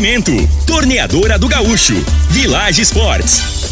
Oferecimento: Torneadora do Gaúcho, Village Sports,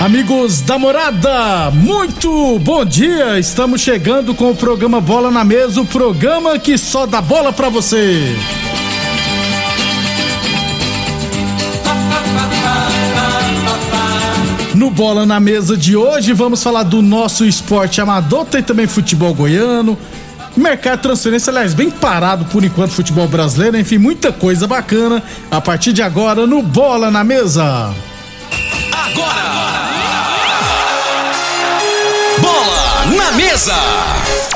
Amigos da morada, muito bom dia! Estamos chegando com o programa Bola na Mesa o programa que só dá bola pra você. No Bola na Mesa de hoje, vamos falar do nosso esporte amador, tem também futebol goiano, mercado de transferência, aliás, bem parado por enquanto, futebol brasileiro, enfim, muita coisa bacana a partir de agora no Bola na Mesa. Bola na mesa.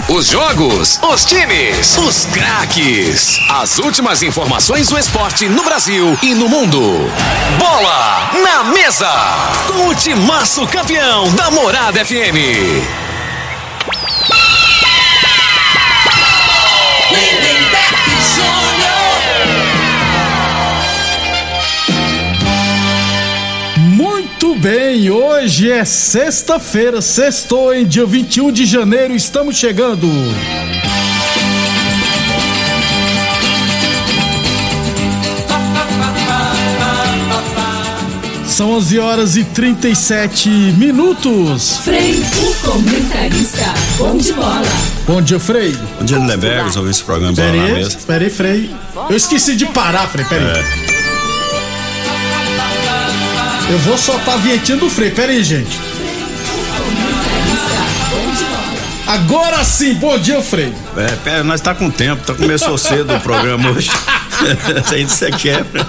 Os jogos, os times, os craques. As últimas informações do esporte no Brasil e no mundo. Bola na mesa. Com o timaço campeão da Morada FM. Bem, hoje é sexta-feira, sextou em dia 21 de janeiro, estamos chegando. São 11 horas e 37 minutos. Frei, o comentarista. Bom de bola. Bom dia, Frei. Bom dia, Lindenberg, os ouvintes do programa Bola na Peraí, Mesa. peraí, Frei. Eu esqueci de parar, Frei, peraí. É. Eu vou soltar a vinhetinha do Frei, peraí, gente. Agora sim, bom dia, Frei. É, pera, nós tá com tempo, tá começou cedo o programa hoje. A gente se quebra.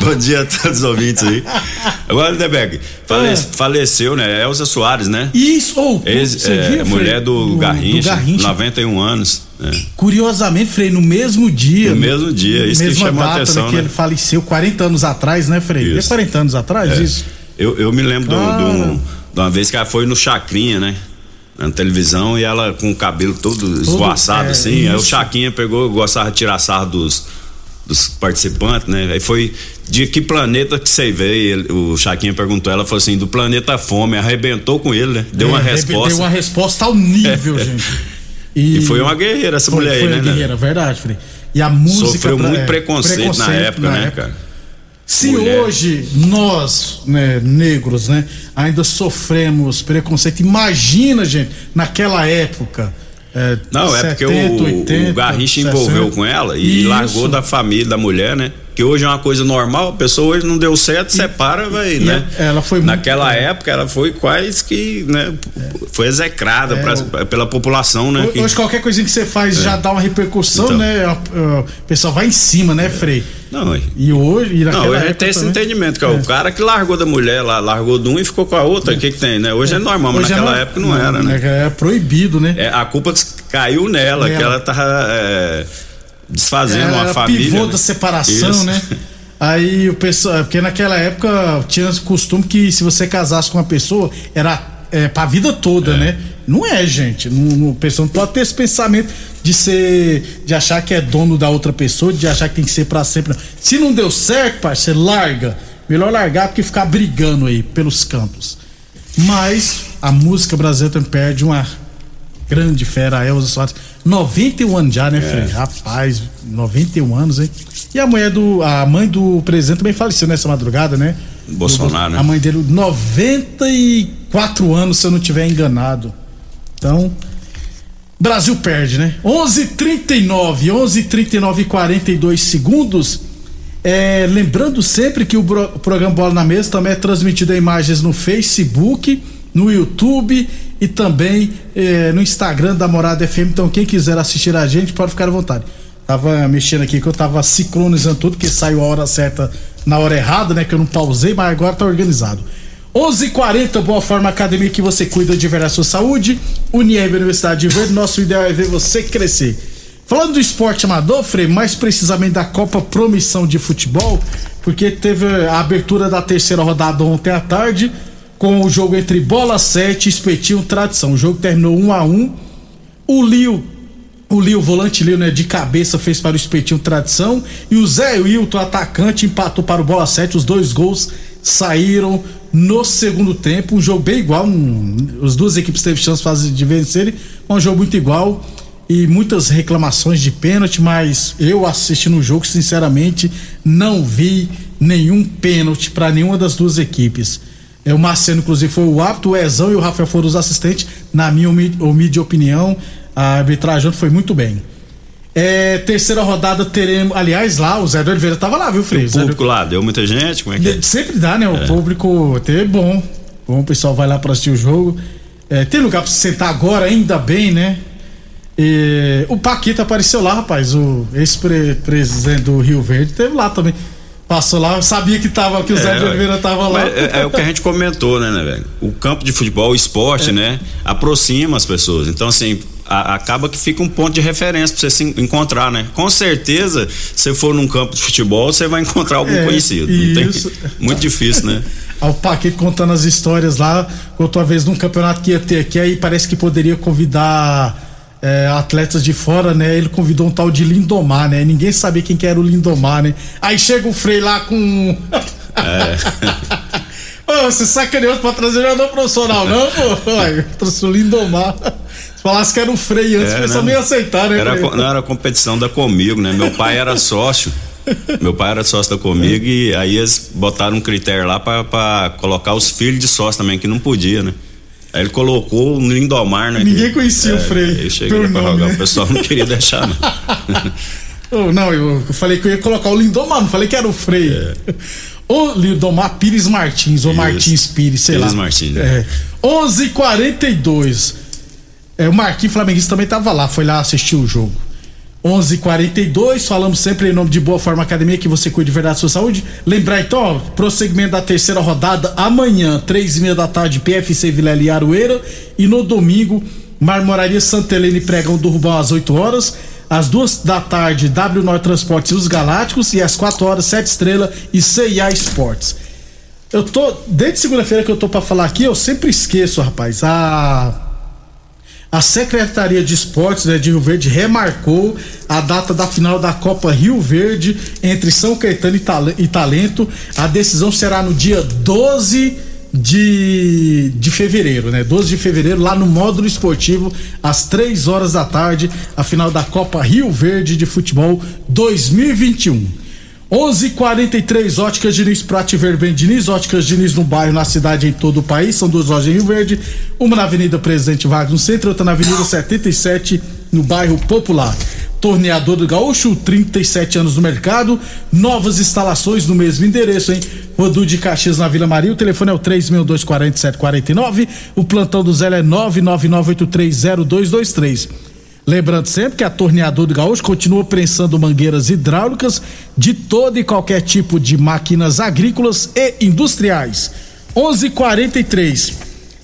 Bom dia a todos os ouvintes aí. Agora, Lindenberg, fale- É. faleceu, né? Elza Soares, né? Isso, ou Ex, você é, Frei? mulher do, Garrincha, do Garrincha. 91 anos. né? Curiosamente, Frei, no mesmo dia. No mesmo dia, isso que chamou a data, atenção, né, que ele faleceu 40 anos atrás, né, Frei? Isso. É 40 anos atrás, É. isso? Eu, eu me lembro de Ah. de um- de uma vez que ela foi no Chacrinha, né? Na televisão e ela com o cabelo todo esvoaçado é, assim. Aí o isso. Chaquinha pegou, gostava de tirar sarro dos, dos participantes, né? Aí foi de que planeta que você veio? Ele- o Chaquinha perguntou, ela falou assim: do planeta Fome, arrebentou com ele, né? Deu uma É, resposta. Deu uma resposta ao nível, gente. E foi uma guerreira essa Foi- mulher aí, foi né? uma né? guerreira, verdade, Frei. E a música. Sofreu pra- muito é, preconceito, na época, né, cara? Se Mulher. hoje nós, né, negros, né, ainda sofremos preconceito, imagina, gente, naquela época. É, Não, é porque 70, o, 80, o Garrincha 60. envolveu com ela e Isso. largou da família, da mulher, né? Que hoje é uma coisa normal, a pessoa hoje não deu certo, separa, vai, e né? ela foi muito- Naquela época, ela foi quase que, né? Foi execrada É, pras- pela população, né? Hoje, que- qualquer coisinha que você faz já dá uma repercussão, Então. né? O pessoal vai em cima, né, Frei? Não, é. E hoje, e Não, naquela hoje tem esse também- entendimento, que é. o cara que largou da mulher lá, largou de um e ficou com a outra, o que que tem, né? Hoje é, normal, mas Hoje é naquela no- época não era, né? É proibido, né? É, a culpa caiu nela, que ela tava é, desfazendo uma família. pivô né? da separação, Isso. né? Aí o pessoal, porque naquela época tinha esse costume que se você casasse com uma pessoa era é, pra vida toda, né? Não é, gente. Não, não- a pessoa não pode ter esse pensamento de ser, de achar que é dono da outra pessoa, de achar que tem que ser pra sempre. Se não deu certo, parceiro, larga. Melhor largar porque ficar brigando aí pelos campos. Mas a música brasileira também perde uma grande fera, a Elza Soares. 91 anos já, né, Frei? Rapaz, 91 anos, hein? E a mulher do. A mãe do presidente também faleceu nessa madrugada, né? Bolsonaro, Do- né? A mãe dele, 94 anos, se eu não tiver enganado. Então. Brasil perde, né? 11:39, 11:39 e 42 segundos. É, lembrando sempre que o, programa Bola na Mesa também é transmitido em imagens no Facebook, no YouTube e também é, no Instagram da Morada FM. Então, quem quiser assistir a gente pode ficar à vontade. Tava mexendo aqui que eu tava sincronizando tudo, que saiu a hora certa na hora errada, né? Que eu não pausei, mas agora tá organizado. 11:40 Boa Forma Academia que você cuida de ver a sua saúde. Unieb Universidade de Verde, nosso ideal é ver você crescer. Falando do esporte amador, Frei, mais precisamente da Copa Promissão de Futebol, porque teve a abertura da terceira rodada ontem à tarde, com o jogo entre Bola 7 e Espetinho Tradição. O jogo terminou 1 a 1 O Lio, o Lio, volante Lio, né, de cabeça fez para o Espetinho Tradição. E o Zé Wilton, atacante, empatou para o Bola 7. Os dois gols saíram no segundo tempo. Um jogo bem igual. Um, as duas equipes teve chance de vencerem. Um jogo muito igual e muitas reclamações de pênalti, mas eu assistindo o jogo, sinceramente, não vi nenhum pênalti para nenhuma das duas equipes. É, o Marcelo, inclusive, foi o árbitro, o Ezão e o Rafael foram os assistentes. Na minha humi- humilde opinião, a arbitragem foi muito bem. É, terceira rodada teremos, aliás, lá, o Zé do Oliveira tava lá, viu, Frei? O Zé do- público lá, deu muita gente? Como é que é? Sempre dá, né? O público até é bom. Bom, o pessoal vai lá para assistir o jogo. É, tem lugar para sentar agora, ainda bem, né? E o Paquito apareceu lá, rapaz. O ex-presidente do Rio Verde teve lá também. Passou lá, eu sabia que, tava, que o Zé de Oliveira tava lá. É, é o que a gente comentou, né, né, velho? O campo de futebol, o esporte, né, aproxima as pessoas. Então, assim, a- acaba que fica um ponto de referência pra você se en- encontrar, né? Com certeza, se você for num campo de futebol, você vai encontrar algum É, conhecido. Não tem- isso. muito difícil, né? Aí o Paquito contando as histórias lá, uma vez num campeonato que ia ter aqui, aí parece que poderia convidar é, atletas de fora, né? Ele convidou um tal de Lindomar, né? Ninguém sabia quem que era o Lindomar, né? Aí chega o Frei lá com. Ô, você sacaneou pra trazer jogador profissional, não, pô? Ué, trouxe o Lindomar. Se falasse que era o Frei antes, É, o pessoal ia aceitar, né? Era, não era competição da Comigo, né? Meu pai era sócio. Meu pai era sócio da Comigo e aí eles botaram um critério lá pra, pra colocar os filhos de sócio também, que não podia, né? Aí ele colocou o Lindomar, né? Ninguém conhecia o Frei Aí eu cheguei pra rogar, né? o pessoal não queria deixar, não. Oh, não, eu, falei que eu ia colocar o Lindomar, não falei que era o Frei. O Lindomar Pires Martins, ou É. Martins Pires, sei Pires lá. Martins, É. né? 11:42. É, o Marquinhos Flamenguista também tava lá, foi lá assistir o jogo. 11:42 falamos sempre em nome de Boa Forma Academia que você cuide de verdade da sua saúde. Lembrar então, ó, prosseguimento da terceira rodada amanhã, três e meia da tarde, PFC Vilela e Aroeira e no domingo Marmoraria Santa Helena e Pregão do Rubão às 8 horas. Às duas da tarde, W Nord Transportes e os Galácticos. E às 4 horas, Sete Estrela e CIA Esportes. Eu tô. Desde segunda-feira que eu tô pra falar aqui, eu sempre esqueço, rapaz. A. A Secretaria de Esportes né, de Rio Verde remarcou a data da final da Copa Rio Verde entre São Caetano e, Tale- Talento. A decisão será no dia 12 de, de fevereiro, né? 12 de fevereiro, lá no módulo esportivo, às 3 horas da tarde, a final da Copa Rio Verde de Futebol 2021. 11:43 Óticas Diniz Prate Verben Diniz, Óticas Diniz no bairro, na cidade, em todo o país. São duas lojas em Rio Verde, uma na Avenida Presidente Vargas no centro, outra na Avenida 77 no bairro Popular. Torneador do Gaúcho, 37 anos no mercado, novas instalações no mesmo endereço, hein? Rodu de Caxias na Vila Maria, o telefone é o 3624749, o plantão do Zé é 999830223. Lembrando sempre que a Torneador do Gaúcho continua prensando mangueiras hidráulicas de todo e qualquer tipo de máquinas agrícolas e industriais. 11:43.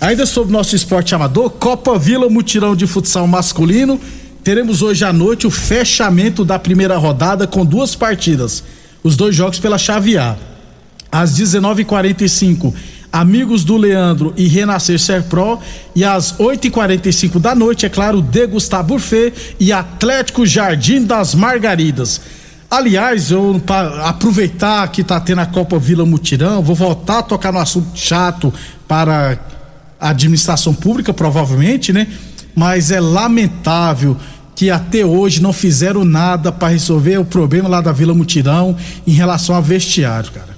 Ainda sobre nosso esporte amador, Copa Vila Mutirão de Futsal Masculino. Teremos hoje à noite o fechamento da primeira rodada com duas partidas. Os dois jogos pela chave A. Às 19h45, Amigos do Leandro e Renascer Serpro. E às 8h45 da noite, é claro, Degustar Buffet e Atlético Jardim das Margaridas. Aliás, eu aproveitar que tá tendo a Copa Vila Mutirão, vou voltar a tocar no assunto chato para a administração pública, provavelmente, né? Mas é lamentável que até hoje não fizeram nada para resolver o problema lá da Vila Mutirão em relação a vestiário, cara.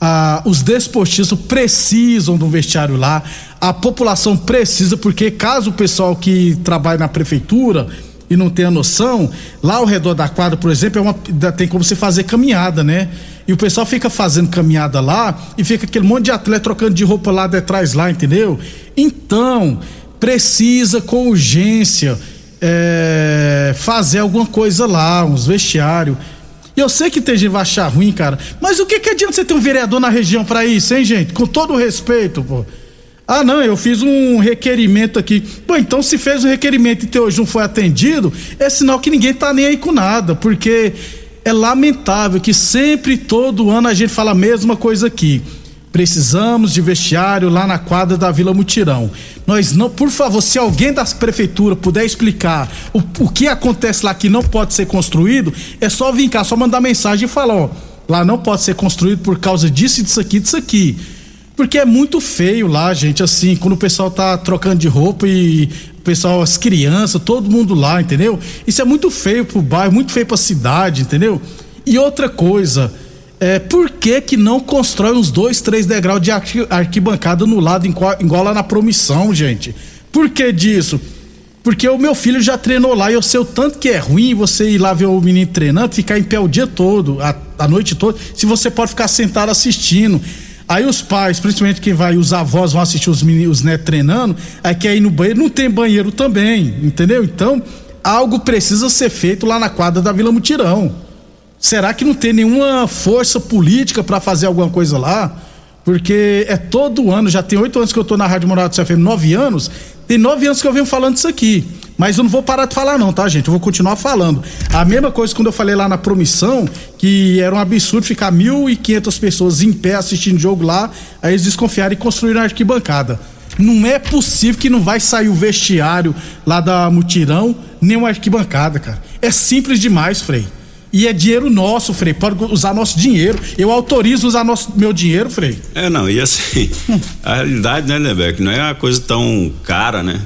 Ah, os desportistas precisam do vestiário lá, a população precisa, porque caso o pessoal que trabalha na prefeitura e não tenha noção, lá ao redor da quadra, por exemplo, é uma, tem como você fazer caminhada, né? E o pessoal fica fazendo caminhada lá e fica aquele monte de atleta trocando de roupa lá detrás, lá, entendeu? Então, precisa com urgência é, fazer alguma coisa lá, uns vestiários. Eu sei que tem gente que vai achar ruim, cara, mas o que, que adianta você ter um vereador na região para isso, hein, gente? Com todo respeito, pô. Ah, não, eu fiz um requerimento aqui. Pô, então se fez um requerimento e até hoje não foi atendido, é sinal que ninguém tá nem aí com nada, porque é lamentável que sempre, todo ano, a gente fala a mesma coisa aqui. Precisamos de vestiário lá na quadra da Vila Mutirão. Nós não, por favor, se alguém da prefeitura puder explicar o, o que acontece lá que não pode ser construído, é só vir cá, só mandar mensagem e falar, ó, lá não pode ser construído por causa disso, disso aqui, disso aqui. Porque é muito feio lá, gente, assim, quando o pessoal tá trocando de roupa e o pessoal, as crianças, todo mundo lá, entendeu? Isso é muito feio pro bairro, muito feio pra cidade, entendeu? E outra coisa, é, por que que não constrói uns dois, três degraus de arquibancada no lado, igual lá na promissão, gente? Por que disso? Porque o meu filho já treinou lá e eu sei o tanto que é ruim você ir lá ver o menino treinando, ficar em pé o dia todo, a, a noite toda, se você pode ficar sentado assistindo. Aí os pais, principalmente quem vai, os avós vão assistir os meninos, treinando, aí quer ir no banheiro, não tem banheiro também, entendeu? Então, algo precisa ser feito lá na quadra da Vila Mutirão. Será que não tem nenhuma força política para fazer alguma coisa lá? Porque é todo ano, já tem oito anos que eu tô na Rádio Morado do CFM, nove anos, tem nove anos que eu venho falando isso aqui. Mas eu não vou parar de falar, não, tá, gente? Eu vou continuar falando. A mesma coisa quando eu falei lá na promissão, que era um absurdo ficar 1.500 pessoas em pé assistindo jogo lá, aí eles desconfiaram e construíram a arquibancada. Não é possível que não vai sair o vestiário lá da Mutirão, nem uma arquibancada, cara. É simples demais, Frei. E é dinheiro nosso, Frei. Pode usar nosso dinheiro. Eu autorizo usar nosso, meu dinheiro, Frei. É, não, e assim, a realidade, né, Lebeck, não é uma coisa tão cara, né?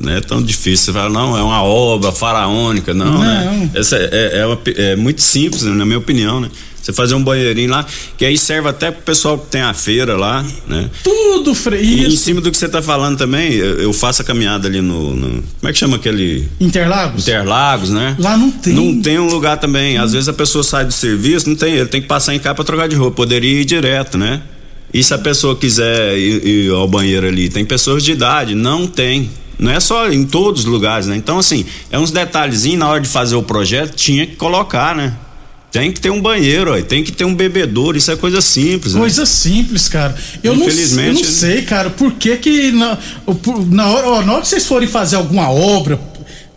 Não é tão difícil. Você fala, não, é uma obra faraônica. Não, né? não. né? Essa é, é, uma, é muito simples, né, na minha opinião, né? Você fazer um banheirinho lá, que aí serve até pro pessoal que tem a feira lá, né? Tudo, Frei. E em cima do que você tá falando também, eu, faço a caminhada ali no, no, Como é que chama aquele. Interlagos? Interlagos, né? Lá não tem. Não tem um lugar também. Às vezes a pessoa sai do serviço, não tem, ele tem que passar em cá pra trocar de roupa. Poderia ir direto, né? E se a pessoa quiser ir, ir ao banheiro ali, tem pessoas de idade, não tem. Não é só em todos os lugares, né? Então, assim, é uns detalhezinhos na hora de fazer o projeto, tinha que colocar, né? Tem que ter um banheiro, ó, tem que ter um bebedouro, isso é coisa simples. Né? Coisa simples, cara. Eu não, eu não sei, cara, por que que na, na, hora, ó, na hora que vocês forem fazer alguma obra,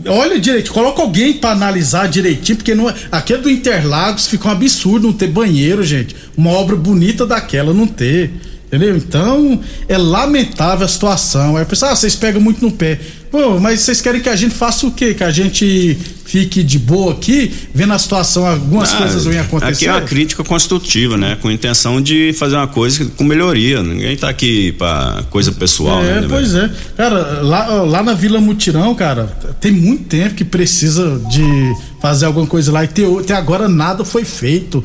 olha direito, coloca alguém para analisar direitinho, porque não, é, aquele do Interlagos fica um absurdo não ter banheiro, gente. Uma obra bonita daquela não ter. Entendeu? Então, é lamentável a situação. Aí pessoal, ah, vocês pegam muito no pé. Pô, mas vocês querem que a gente faça o quê? Que a gente fique de boa aqui, vendo a situação, algumas ah, coisas vão acontecer? Aqui é uma crítica construtiva, né? Com intenção de fazer uma coisa com melhoria. Ninguém tá aqui pra coisa pessoal, é, né? Pois é. Cara, lá, lá na Vila Mutirão, cara, tem muito tempo que precisa de fazer alguma coisa lá e até agora nada foi feito.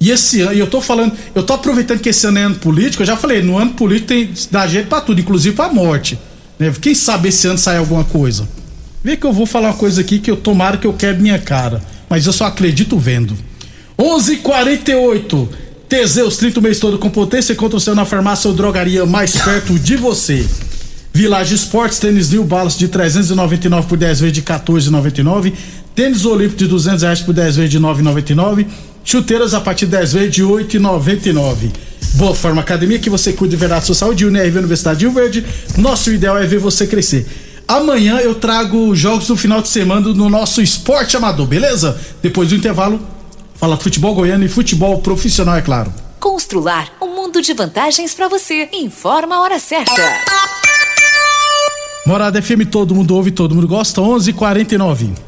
E esse ano, e eu tô falando, eu tô aproveitando que esse ano é ano político, eu já falei, no ano político tem dá jeito pra tudo, inclusive pra morte. Né? Quem sabe esse ano sai alguma coisa. Vê que eu vou falar uma coisa aqui que eu tomara que eu quebre minha cara, mas eu só acredito vendo. 11:48 Teseus 30 o mês todo com potência, encontra o seu na farmácia ou drogaria mais perto de você. Village Esportes, tênis New Balance de 399 por 10 vezes de 14,99. Tênis Olímpico de 200 reais por 10 vezes de 9,99. Chuteiras a partir de 10 vezes de 8,99. Boa Forma Academia, que você cuida de verdade sua saúde. UNRV Universidade de Rio Verde. Nosso ideal é ver você crescer. Amanhã eu trago jogos do final de semana no nosso esporte amador, beleza? Depois do intervalo, fala futebol goiano e futebol profissional, é claro. Constrular um mundo de vantagens para você. Informa a hora certa. Morada FM, todo mundo ouve, todo mundo gosta. 11:49.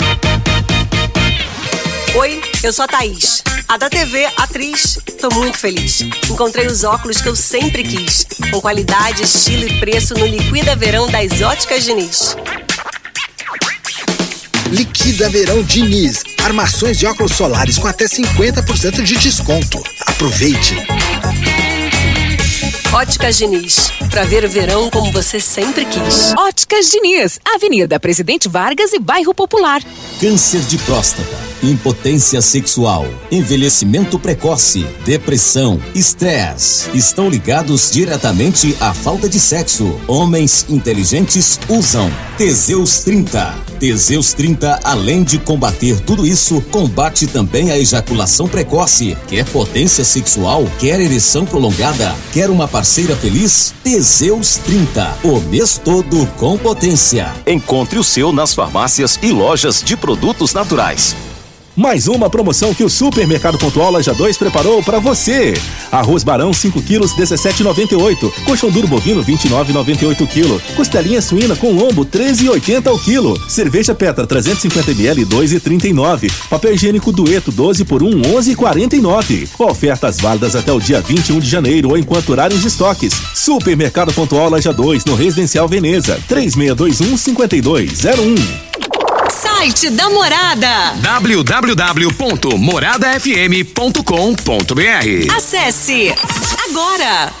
Oi, eu sou a Thaís. A da TV, atriz. Tô muito feliz. Encontrei os óculos que eu sempre quis. Com qualidade, estilo e preço no Liquida Verão das Óticas Diniz. Liquida Verão Diniz. Armações de óculos solares com até 50% de desconto. Aproveite. Óticas Diniz. Pra ver o verão como você sempre quis. Óticas Diniz, Avenida Presidente Vargas e Bairro Popular. Câncer de próstata, impotência sexual, envelhecimento precoce, depressão, estresse estão ligados diretamente à falta de sexo. Homens inteligentes usam Teseus 30. Teseus 30, além de combater tudo isso, combate também a ejaculação precoce. Quer potência sexual? Quer ereção prolongada? Quer uma parceira feliz? Teseus 30, o mês todo com potência. Encontre o seu nas farmácias e lojas de produtos naturais. Mais uma promoção que o Supermercado Pontual Loja 2 preparou para você. Arroz Barão 5 quilos 17,98. Coxão duro bovino 29,98 kg. Costelinha suína com lombo 13,80 o quilo. Cerveja Petra 350 ml 2,39. Papel higiênico Dueto 12 por 1 11,49. Ofertas válidas até o dia 21 de janeiro ou enquanto durarem os estoques. Supermercado Pontual Loja 2 no Residencial Veneza 3621 5201. Site da Morada. www.moradafm.com.br Acesse agora.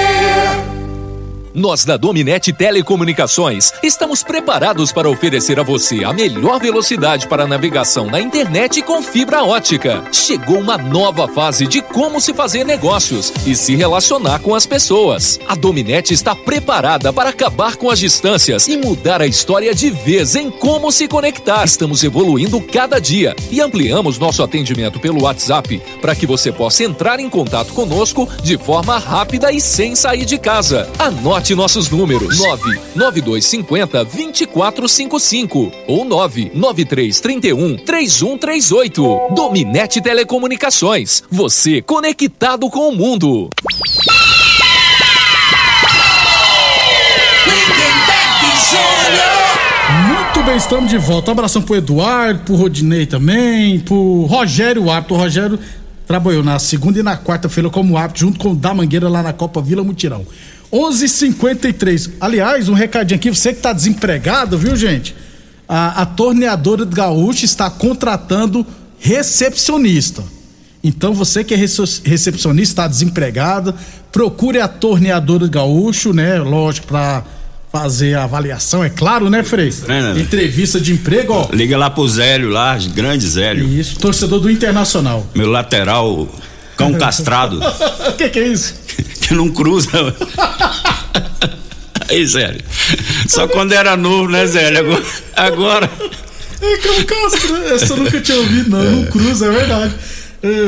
Nós da Dominete Telecomunicações estamos preparados para oferecer a você a melhor velocidade para navegação na internet com fibra ótica. Chegou uma nova fase de como se fazer negócios e se relacionar com as pessoas. A Dominete está preparada para acabar com as distâncias e mudar a história de vez em como se conectar. Estamos evoluindo cada dia e ampliamos nosso atendimento pelo WhatsApp para que você possa entrar em contato conosco de forma rápida e sem sair de casa. Anote nossos números: 99250 2455 ou 99331 3138. Dominete Telecomunicações. Você conectado com o mundo. Muito bem, estamos de volta. Um abração pro Eduardo, pro Rodinei também, pro Rogério Apto. O Rogério trabalhou na segunda e na quarta-feira como apto, junto com o da Mangueira lá na Copa Vila Mutirão. 11:53. Aliás, um recadinho aqui, você que está desempregado, viu, gente? A, a torneadora do Gaúcho está contratando recepcionista. Então, você que é recepcionista, está desempregado, procure a torneadora do Gaúcho, né? Lógico, para fazer a avaliação, é claro, né, Frei? É, né? Entrevista de emprego, ó. Liga lá pro Zélio lá, grande Zélio. Isso, torcedor do Internacional. Meu lateral, cão castrado. O que, que é isso? que não cruza. Aí, Zélio. Só quando era novo, né, Zélio? Agora. agora... É cão castrado. Essa eu nunca tinha ouvido, não. Não cruza, é verdade.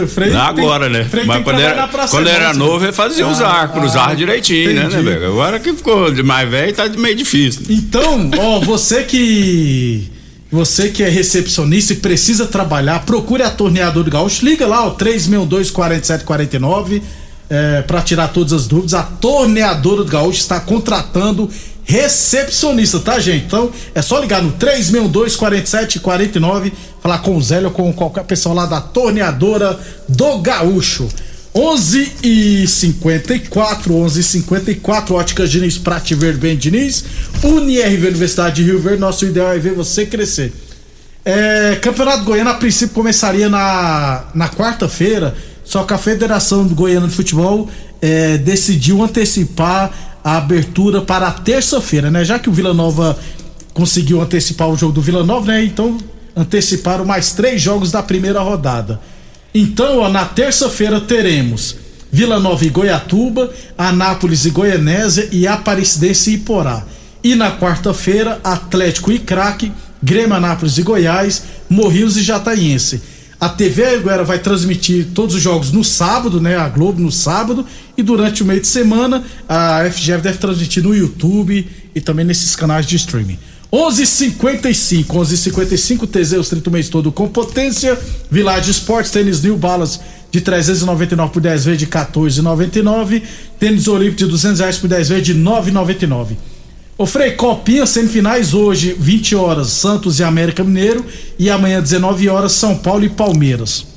Frei agora, tem, né? Mas quando era, quando era novo, ele fazia usar, cruzar ah, direitinho, entendi. né, né? Agora que ficou de mais velho, tá meio difícil. Então, ó, você que. Você que é recepcionista e precisa trabalhar, procure a Torneador do Gaúcho. Liga lá, ó, 362 4749 é, para tirar todas as dúvidas. A Torneadora do Gaúcho está contratando recepcionista, tá, gente? Então é só ligar no 362 4749 falar com o Zélio ou com qualquer pessoa lá da torneadora do Gaúcho. 11 e 54, 11 e 54, Ótica Diniz, Prate Bem Diniz, UniRV Universidade de Rio Verde, nosso ideal é ver você crescer. É, Campeonato Goiano a princípio começaria na, na quarta-feira, só que a Federação Goiana de Futebol é, decidiu antecipar a abertura para terça-feira, né? Já que o Vila Nova conseguiu antecipar o jogo do Vila Nova, né? Então anteciparam mais três jogos da primeira rodada. Então, ó, na terça-feira teremos Vila Nova e Goiatuba, Anápolis e Goianésia e Aparecidense e Iporá. E na quarta-feira, Atlético e Craque, Grêmio Anápolis e Goiás, Morrinhos e Jataiense. A TV Anguera vai transmitir todos os jogos no sábado, né? A Globo no sábado. E durante o meio de semana, a FGF deve transmitir no YouTube e também nesses canais de streaming. 11:55, 11:55 Teseus 30 mês todo com potência. Village Esportes, tênis New Balance de 399 por 10 vezes de 14,99. Tênis Olímpico de 200 reais por 10 vezes de 9,99. Ô Frei, Copinha, semifinais hoje, 20 horas, Santos e América Mineiro. E amanhã, 19 horas, São Paulo e Palmeiras.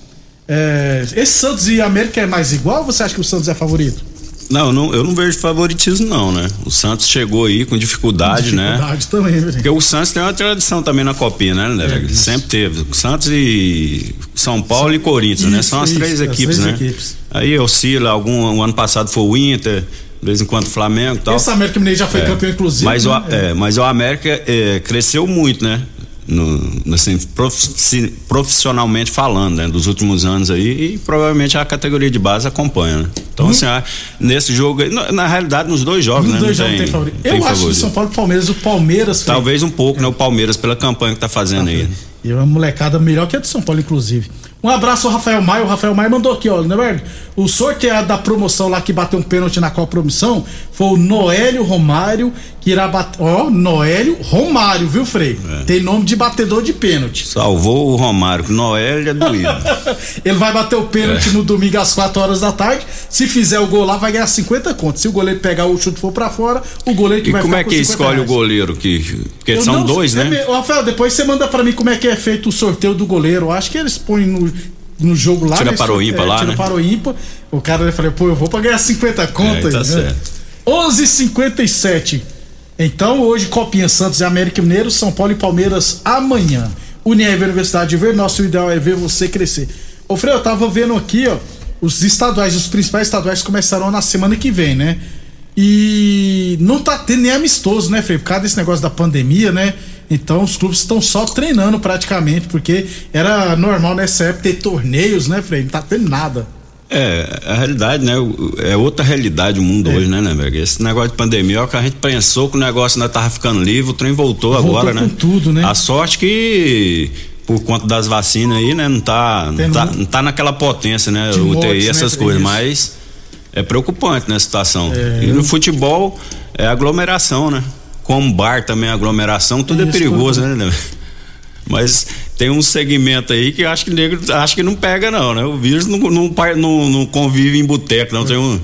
É, esse Santos e América é mais igual ou você acha que o Santos é favorito? Não, não, eu não vejo favoritismo não, né? O Santos chegou aí com dificuldade, né? Dificuldade também, velho. Porque o Santos tem uma tradição também na Copinha, né, né? É. Sempre teve. Santos e São Paulo e Corinthians, né? Isso, São as isso, três as equipes, três né? equipes. Aí oscila, algum o ano passado foi o Inter, de vez em quando o Flamengo e tal. Esse América Mineiro já foi É. campeão, inclusive. Mas, o, né? é, mas o América é, cresceu muito, né? No, assim, profi- profissionalmente falando, né? Dos últimos anos aí, e provavelmente a categoria de base acompanha, né? Então, assim, ah, nesse jogo, na, na realidade, nos dois jogos, Nos né? dois jogos tem favorito. Eu tem acho que. São Paulo e Palmeiras, o Palmeiras. Talvez um pouco, né? O Palmeiras, pela campanha que tá fazendo aí. E uma molecada melhor que a de São Paulo, inclusive. Um abraço ao Rafael Maia. O Rafael Maia mandou aqui, ó, né, Berg? O sorteado da promoção lá que bateu um pênalti na qual promissão foi o Noélio Romário, que irá bater. Ó, Noélio Romário, viu, Frei? É. Tem nome de batedor de pênalti. Salvou o Romário, que Noel é doído. Ele vai bater o É. pênalti no domingo às 4 horas da tarde. Se fizer o gol lá, vai ganhar 50 contos. Se o goleiro pegar o chute e for pra fora, o goleiro que E vai como é que 50 escolhe o reais. goleiro? Que, porque Eu são não dois, né? é Rafael, depois você manda pra mim como é que é feito o sorteio do goleiro. Acho que eles põem no, no jogo lá. Tira né, para o ímpar é, lá, tira né? para o ímpar. O cara falei, pô, eu vou pra ganhar 50 contas. É, tá né? certo. 11:57. Então, hoje, Copinha Santos e América Mineiro, São Paulo e Palmeiras amanhã. Unieve Universidade de Ver, nosso ideal é ver você crescer. Ô, Frei, eu tava vendo aqui, ó, os estaduais, os principais estaduais começarão na semana que vem, né? E não tá tendo nem amistoso, né, Frei? Por causa desse negócio da pandemia, né? Então os clubes estão só treinando praticamente, porque era normal nessa época ter torneios, né, Frei? Não tá tendo nada. É, a realidade, né? É outra realidade o mundo É. hoje, né, né? Esse negócio de pandemia, é o que a gente pensou que o negócio ainda tava ficando livre, o trem voltou, Voltou agora, com né? tudo, né? A sorte que, por conta das vacinas aí, né, não tá, não tá, não tá naquela potência, né? De O mortes, UTI, né, essas Frei? coisas, Isso. mas é preocupante, né, a situação. É. E no futebol, é aglomeração, né? Como bar também é aglomeração, tudo é Isso, perigoso, tudo. né, né? Mas tem um segmento aí que acho que negro acho que não pega, não, né? O vírus não, não, não- não convive em boteco, não. Tem um.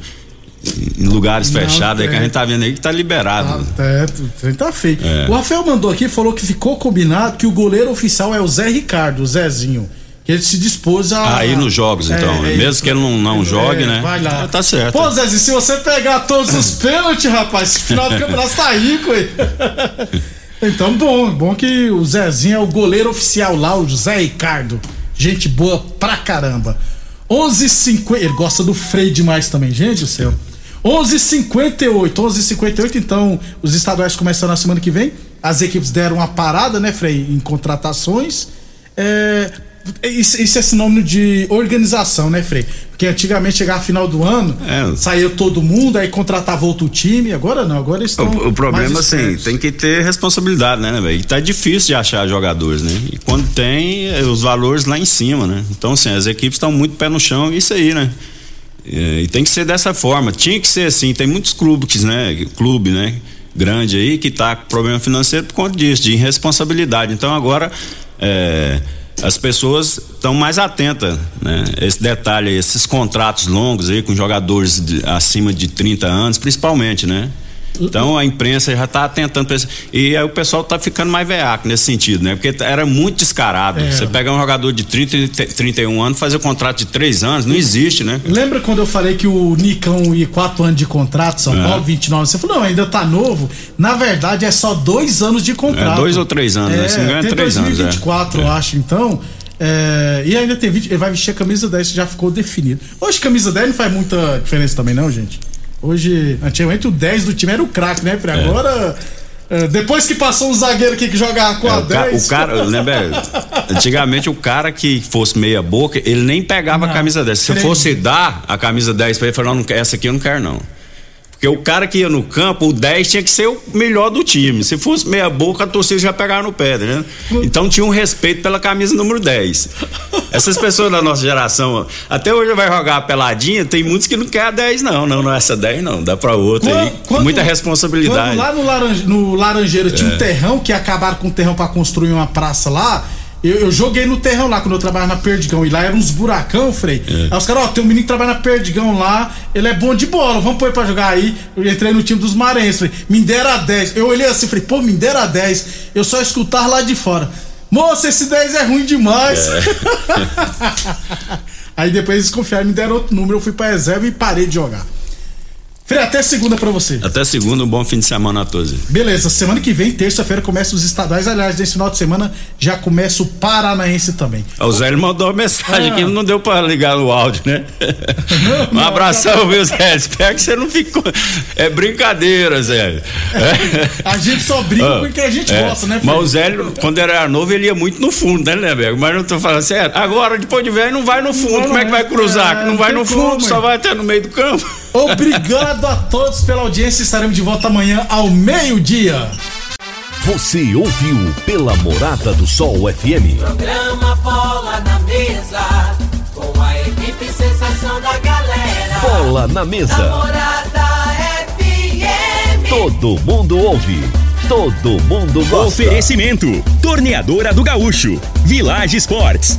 Em lugares Não, fechados aí que a é. gente tá vendo aí que tá liberado. É, tu- tu- tá feio. É. O Rafael mandou aqui, falou que ficou combinado que o goleiro oficial é o Zé Ricardo, o Zezinho. Ele se dispôs a. Aí nos jogos, É, então. é Mesmo isso. que ele não, não jogue, É, né? Vai lá. Tá certo. Pô, Zezinho, se você pegar todos os pênaltis, rapaz, final do campeonato tá rico, hein? Então, bom, bom que o Zezinho é o goleiro oficial lá, o Zé Ricardo. Gente boa pra caramba. 11h50. Ele gosta do Frei demais também, gente do céu. 11h58, 11h58, então os estaduais começam na semana que vem. As equipes deram uma parada, né, Frei, em contratações. É, isso, isso é sinônimo de organização, né, Frei? Porque antigamente chegava final do ano, É. saía todo mundo, aí contratava outro time. Agora não, agora estão. O, o problema, assim, tem que ter responsabilidade, né, né, velho? E tá difícil de achar jogadores, né? E quando tem, é, os valores lá em cima, né? Então, assim, as equipes estão muito pé no chão, isso aí, né? É, E tem que ser dessa forma. Tinha que ser assim. Tem muitos clubes, né? Clube, né? Grande aí que tá com problema financeiro por conta disso, de irresponsabilidade. Então agora é, as pessoas estão mais atentas, né? Esse detalhe, esses contratos longos aí com jogadores de- acima de 30 anos, principalmente, né? Então a imprensa já tá tentando. E aí o pessoal tá ficando mais veaco nesse sentido, né? Porque era muito descarado. É. Você pegar um jogador de 30 e 31 anos, fazer um contrato de 3 anos, não existe, né? Lembra quando eu falei que o Nicão ia quatro anos de contrato, São É. Paulo, 29? Você falou, não, ainda tá novo. Na verdade, é só dois anos de contrato. É, dois ou três anos, né? Se não me engano, é tem três anos, é. 2024, eu acho, então. é, e ainda tem 20, ele vai vestir a camisa 10, isso já ficou definido. Hoje, camisa 10 não faz muita diferença também, não, gente. Hoje, antigamente, o 10 do time era o craque, né? Pra Agora. é, depois que passou um zagueiro aqui que jogava com É, a o, ca- 10. o cara, lembra? Antigamente o cara que fosse meia boca, ele nem pegava a camisa 10. Se creio. fosse dar a camisa 10 pra ele, falar, não, não essa aqui eu não quero não. Porque o cara que ia no campo, o 10 tinha que ser o melhor do time. Se fosse meia boca, a torcida já pegava no pé, né? Então tinha um respeito pela camisa número 10. Essas pessoas da nossa geração, até hoje vai jogar a peladinha, tem muitos que não querem a 10, não. Não, não é essa 10, não. Dá pra outra aí. Quando- Muita quando responsabilidade. lá no, Laranje, no Laranjeira tinha É. um terrão que acabaram com o terrão pra construir uma praça lá. Eu, eu joguei no terrão lá quando eu trabalhava na Perdigão. E lá eram uns buracão, Frei. É. Aí os caras, ó, tem um menino que trabalha na Perdigão lá, ele é bom de bola, vamos pôr ele pra jogar aí. Eu entrei no time dos Marenses, falei, me dera 10. Eu olhei assim, falei, pô, me dera 10. Eu só escutar lá de fora. Moça, esse 10 é ruim demais. aí depois eles confiaram, me deram outro número, eu fui pra reserva e parei de jogar. Frei, até segunda pra você. Até segunda, um bom fim de semana a todos. Beleza, semana que vem, terça-feira, começa os estaduais. Aliás, nesse final de semana já começa o Paranaense também. O Zé ele mandou uma mensagem Ah. aqui, não deu pra ligar no áudio, né? um abração, viu, Zé? Espero que você não ficou. É brincadeira, Zé. A gente só briga Ah, com o que a gente é. gosta, né, Mas o? Zé, quando era novo, ele ia muito no fundo, né, Lebergo? Mas não tô falando sério. Agora, depois de velho, não vai no fundo. Não, Como é que vai é, cruzar? é, Que não não vai no fundo, como, só vai até no meio do campo. Obrigado a todos pela audiência. Estaremos de volta amanhã ao meio-dia. Você ouviu pela Morada do Sol FM. Programa Bola na Mesa, com a equipe sensação da galera. Bola na mesa. Namorada FM. Todo mundo ouve. Todo mundo gosta. Oferecimento: Torneadora do Gaúcho, Village Sports,